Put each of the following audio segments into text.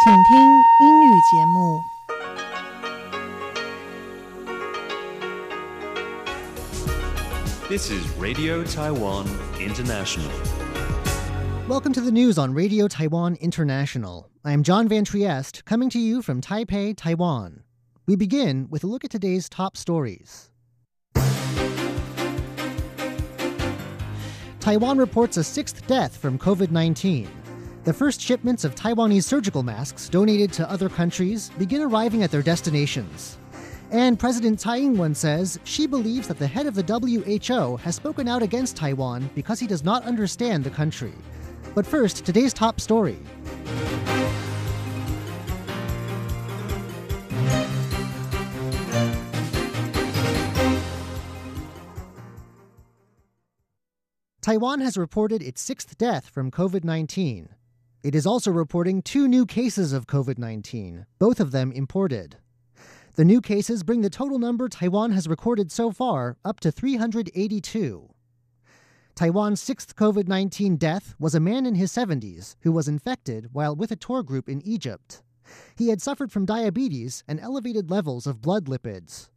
请听英语节目。 This is Radio Taiwan International. Welcome to the news on Radio Taiwan International. I am John Van Trieste, coming to you from Taipei, Taiwan. We begin with a look at today's top stories. Taiwan reports a sixth death from COVID 19. The first shipments of Taiwanese surgical masks donated to other countries begin arriving at their destinations. And President Tsai Ing wen says she believes that the head of the WHO has spoken out against Taiwan because he does not understand the country. But first, today's top story. Taiwan has reported its sixth death from COVID 19. It is also reporting two new cases of COVID 19, both of them imported. The new cases bring the total number Taiwan has recorded so far up to 382. Taiwan's sixth COVID 19 death was a man in his 70s who was infected while with a tour group in Egypt. He had suffered from diabetes and elevated levels of blood lipids.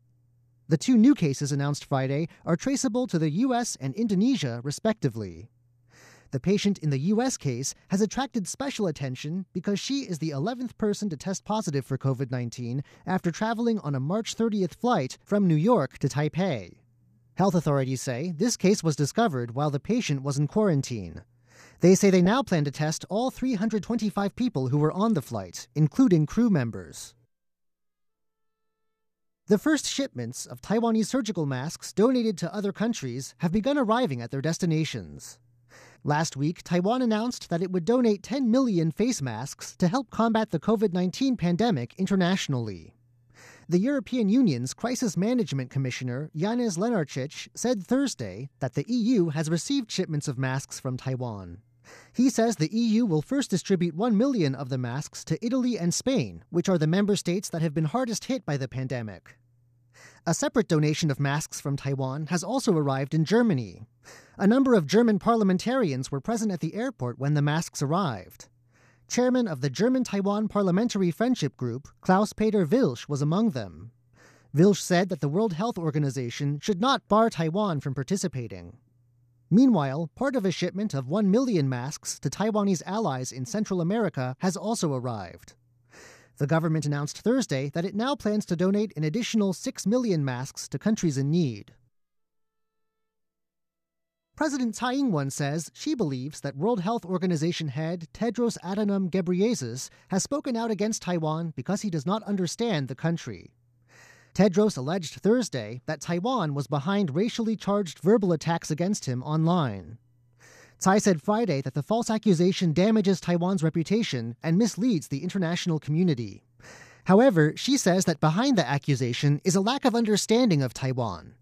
The two new cases announced Friday are traceable to the US and Indonesia, respectively. The patient in the US case has attracted special attention because she is the 11th person to test positive for COVID 19 after traveling on a March 30th flight from New York to Taipei. Health authorities say this case was discovered while the patient was in quarantine. They say they now plan to test all 325 people who were on the flight, including crew members. The first shipments of Taiwanese surgical masks donated to other countries have begun arriving at their destinations. Last week, Taiwan announced that it would donate 10 million face masks to help combat the COVID 19 pandemic internationally. The European Union's Crisis Management Commissioner, Janez Lenarcic, said Thursday that the EU has received shipments of masks from Taiwan. He says the EU will first distribute 1 million of the masks to Italy and Spain, which are the member states that have been hardest hit by the pandemic. A separate donation of masks from Taiwan has also arrived in Germany. A number of German parliamentarians were present at the airport when the masks arrived. Chairman of the German Taiwan Parliamentary Friendship Group, Klaus Peter Willsch, was among them. Willsch said that the World Health Organization should not bar Taiwan from participating. Meanwhile, part of a shipment of 1 million masks to Taiwanese allies in Central America has also arrived. The government announced Thursday that it now plans to donate an additional 6 million masks to countries in need. President Tsai Ing wen says she believes that World Health Organization head Tedros Adhanom Ghebreyesus has spoken out against Taiwan because he does not understand the country. Tedros alleged Thursday that Taiwan was behind racially charged verbal attacks against him online. Tsai said Friday that the false accusation damages Taiwan's reputation and misleads the international community. However, she says that behind the accusation is a lack of understanding of Taiwan.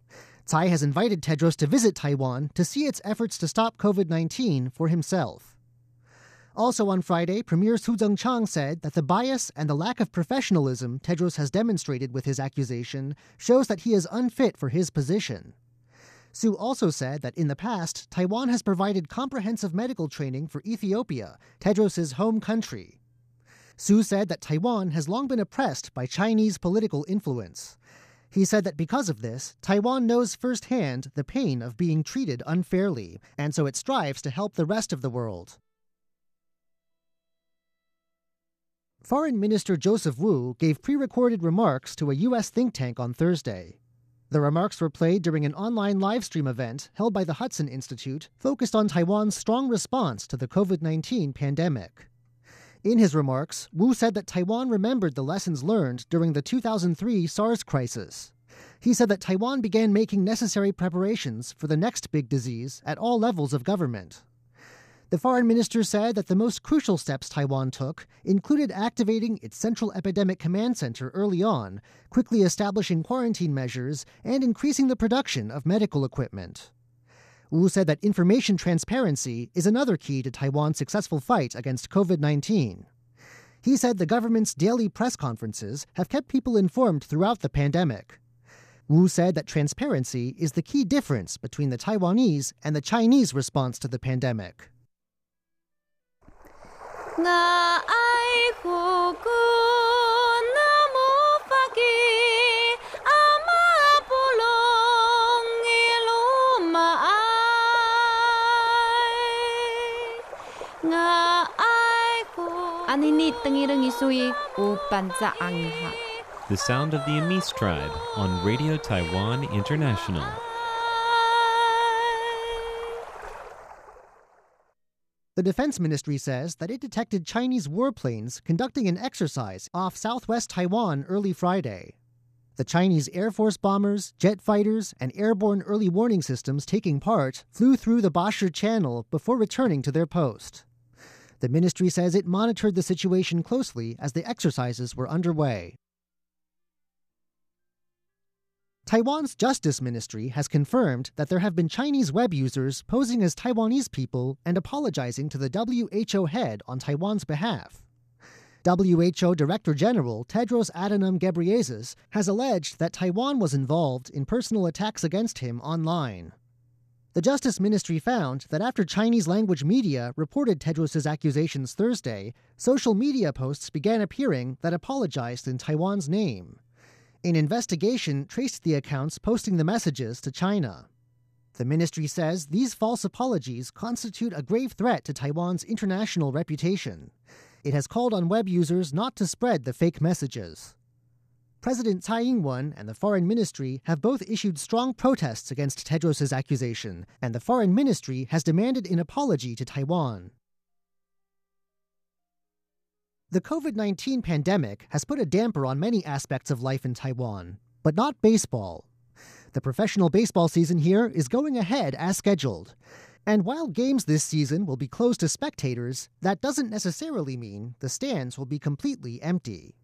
Tsai has invited Tedros to visit Taiwan to see its efforts to stop COVID 19 for himself. Also on Friday, Premier Su Tseng Chang said that the bias and the lack of professionalism Tedros has demonstrated with his accusation shows that he is unfit for his position. Su also said that in the past, Taiwan has provided comprehensive medical training for Ethiopia, Tedros' home country. Su said that Taiwan has long been oppressed by Chinese political influence. He said that because of this, Taiwan knows firsthand the pain of being treated unfairly, and so it strives to help the rest of the world. Foreign Minister Joseph Wu gave pre recorded remarks to a U.S. think tank on Thursday. The remarks were played during an online live stream event held by the Hudson Institute focused on Taiwan's strong response to the COVID 19 pandemic. In his remarks, Wu said that Taiwan remembered the lessons learned during the 2003 SARS crisis. He said that Taiwan began making necessary preparations for the next big disease at all levels of government. The foreign minister said that the most crucial steps Taiwan took included activating its Central Epidemic Command Center early on, quickly establishing quarantine measures, and increasing the production of medical equipment. Wu said that information transparency is another key to Taiwan's successful fight against COVID 19. He said the government's daily press conferences have kept people informed throughout the pandemic. Wu said that transparency is the key difference between the Taiwanese and the Chinese response to the pandemic. The sound of the Amis tribe on Radio Taiwan International. The Defense Ministry says that it detected Chinese warplanes conducting an exercise off southwest Taiwan early Friday. The Chinese Air Force bombers, jet fighters, and airborne early warning systems taking part flew through the Bashi Channel before returning to their post. The ministry says it monitored the situation closely as the exercises were underway. Taiwan's Justice Ministry has confirmed that there have been Chinese web users posing as Taiwanese people and apologizing to the WHO head on Taiwan's behalf. WHO Director General Tedros Adhanom Ghebreyesus has alleged that Taiwan was involved in personal attacks against him online. The Justice Ministry found that after Chinese language media reported Tedros' accusations Thursday, social media posts began appearing that apologized in Taiwan's name. An investigation traced the accounts posting the messages to China. The ministry says these false apologies constitute a grave threat to Taiwan's international reputation. It has called on web users not to spread the fake messages. President Tsai Ing-wen and the Foreign Ministry have both issued strong protests against Tedros' accusation, and the Foreign Ministry has demanded an apology to Taiwan. The COVID 19 pandemic has put a damper on many aspects of life in Taiwan, but not baseball. The professional baseball season here is going ahead as scheduled. And while games this season will be closed to spectators, that doesn't necessarily mean the stands will be completely empty.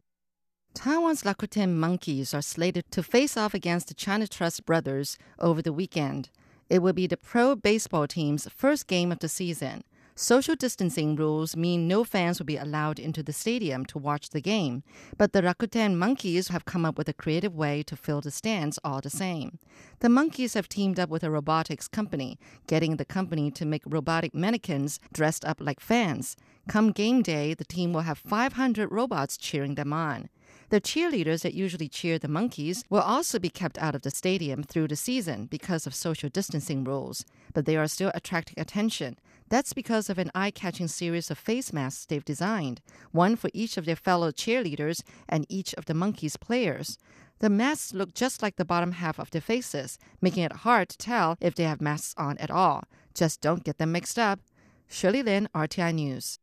Taiwan's Rakuten Monkeys are slated to face off against the China Trust Brothers over the weekend. It will be the pro baseball team's first game of the season. Social distancing rules mean no fans will be allowed into the stadium to watch the game, but the Rakuten Monkeys have come up with a creative way to fill the stands all the same. The Monkeys have teamed up with a robotics company, getting the company to make robotic mannequins dressed up like fans. Come game day, the team will have 500 robots cheering them on. The cheerleaders that usually cheer the monkeys will also be kept out of the stadium through the season because of social distancing rules, but they are still attracting attention. That's because of an eye catching series of face masks they've designed, one for each of their fellow cheerleaders and each of the monkeys' players. The masks look just like the bottom half of their faces, making it hard to tell if they have masks on at all. Just don't get them mixed up. Shirley Lin, RTI News.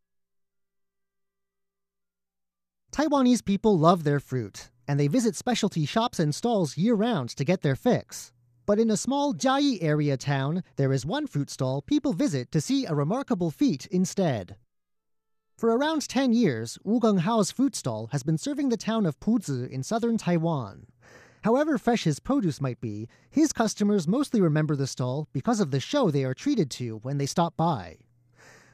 Taiwanese people love their fruit, and they visit specialty shops and stalls year round to get their fix. But in a small Jiayi area town, there is one fruit stall people visit to see a remarkable feat instead. For around 10 years, Wu Genghao's fruit stall has been serving the town of Puzi in southern Taiwan. However fresh his produce might be, his customers mostly remember the stall because of the show they are treated to when they stop by.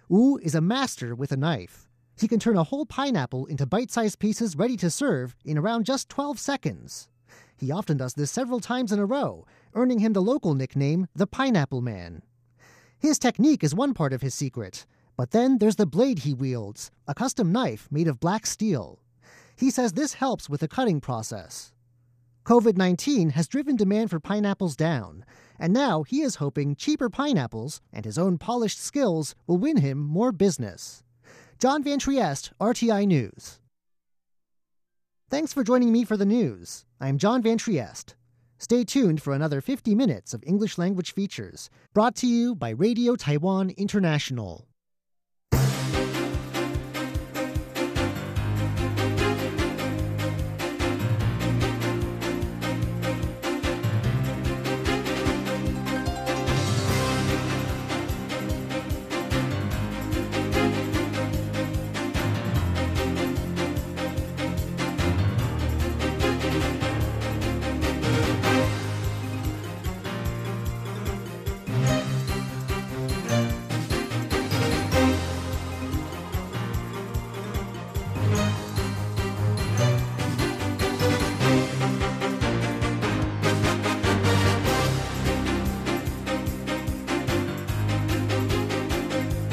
Wu is a master with a knife. He can turn a whole pineapple into bite sized pieces ready to serve in around just 12 seconds. He often does this several times in a row, earning him the local nickname the Pineapple Man. His technique is one part of his secret, but then there's the blade he wields, a custom knife made of black steel. He says this helps with the cutting process. COVID 19 has driven demand for pineapples down, and now he is hoping cheaper pineapples and his own polished skills will win him more business. John Van Trieste, RTI News. Thanks for joining me for the news. I'm John Van Trieste. Stay tuned for another 50 minutes of English language features, brought to you by Radio Taiwan International.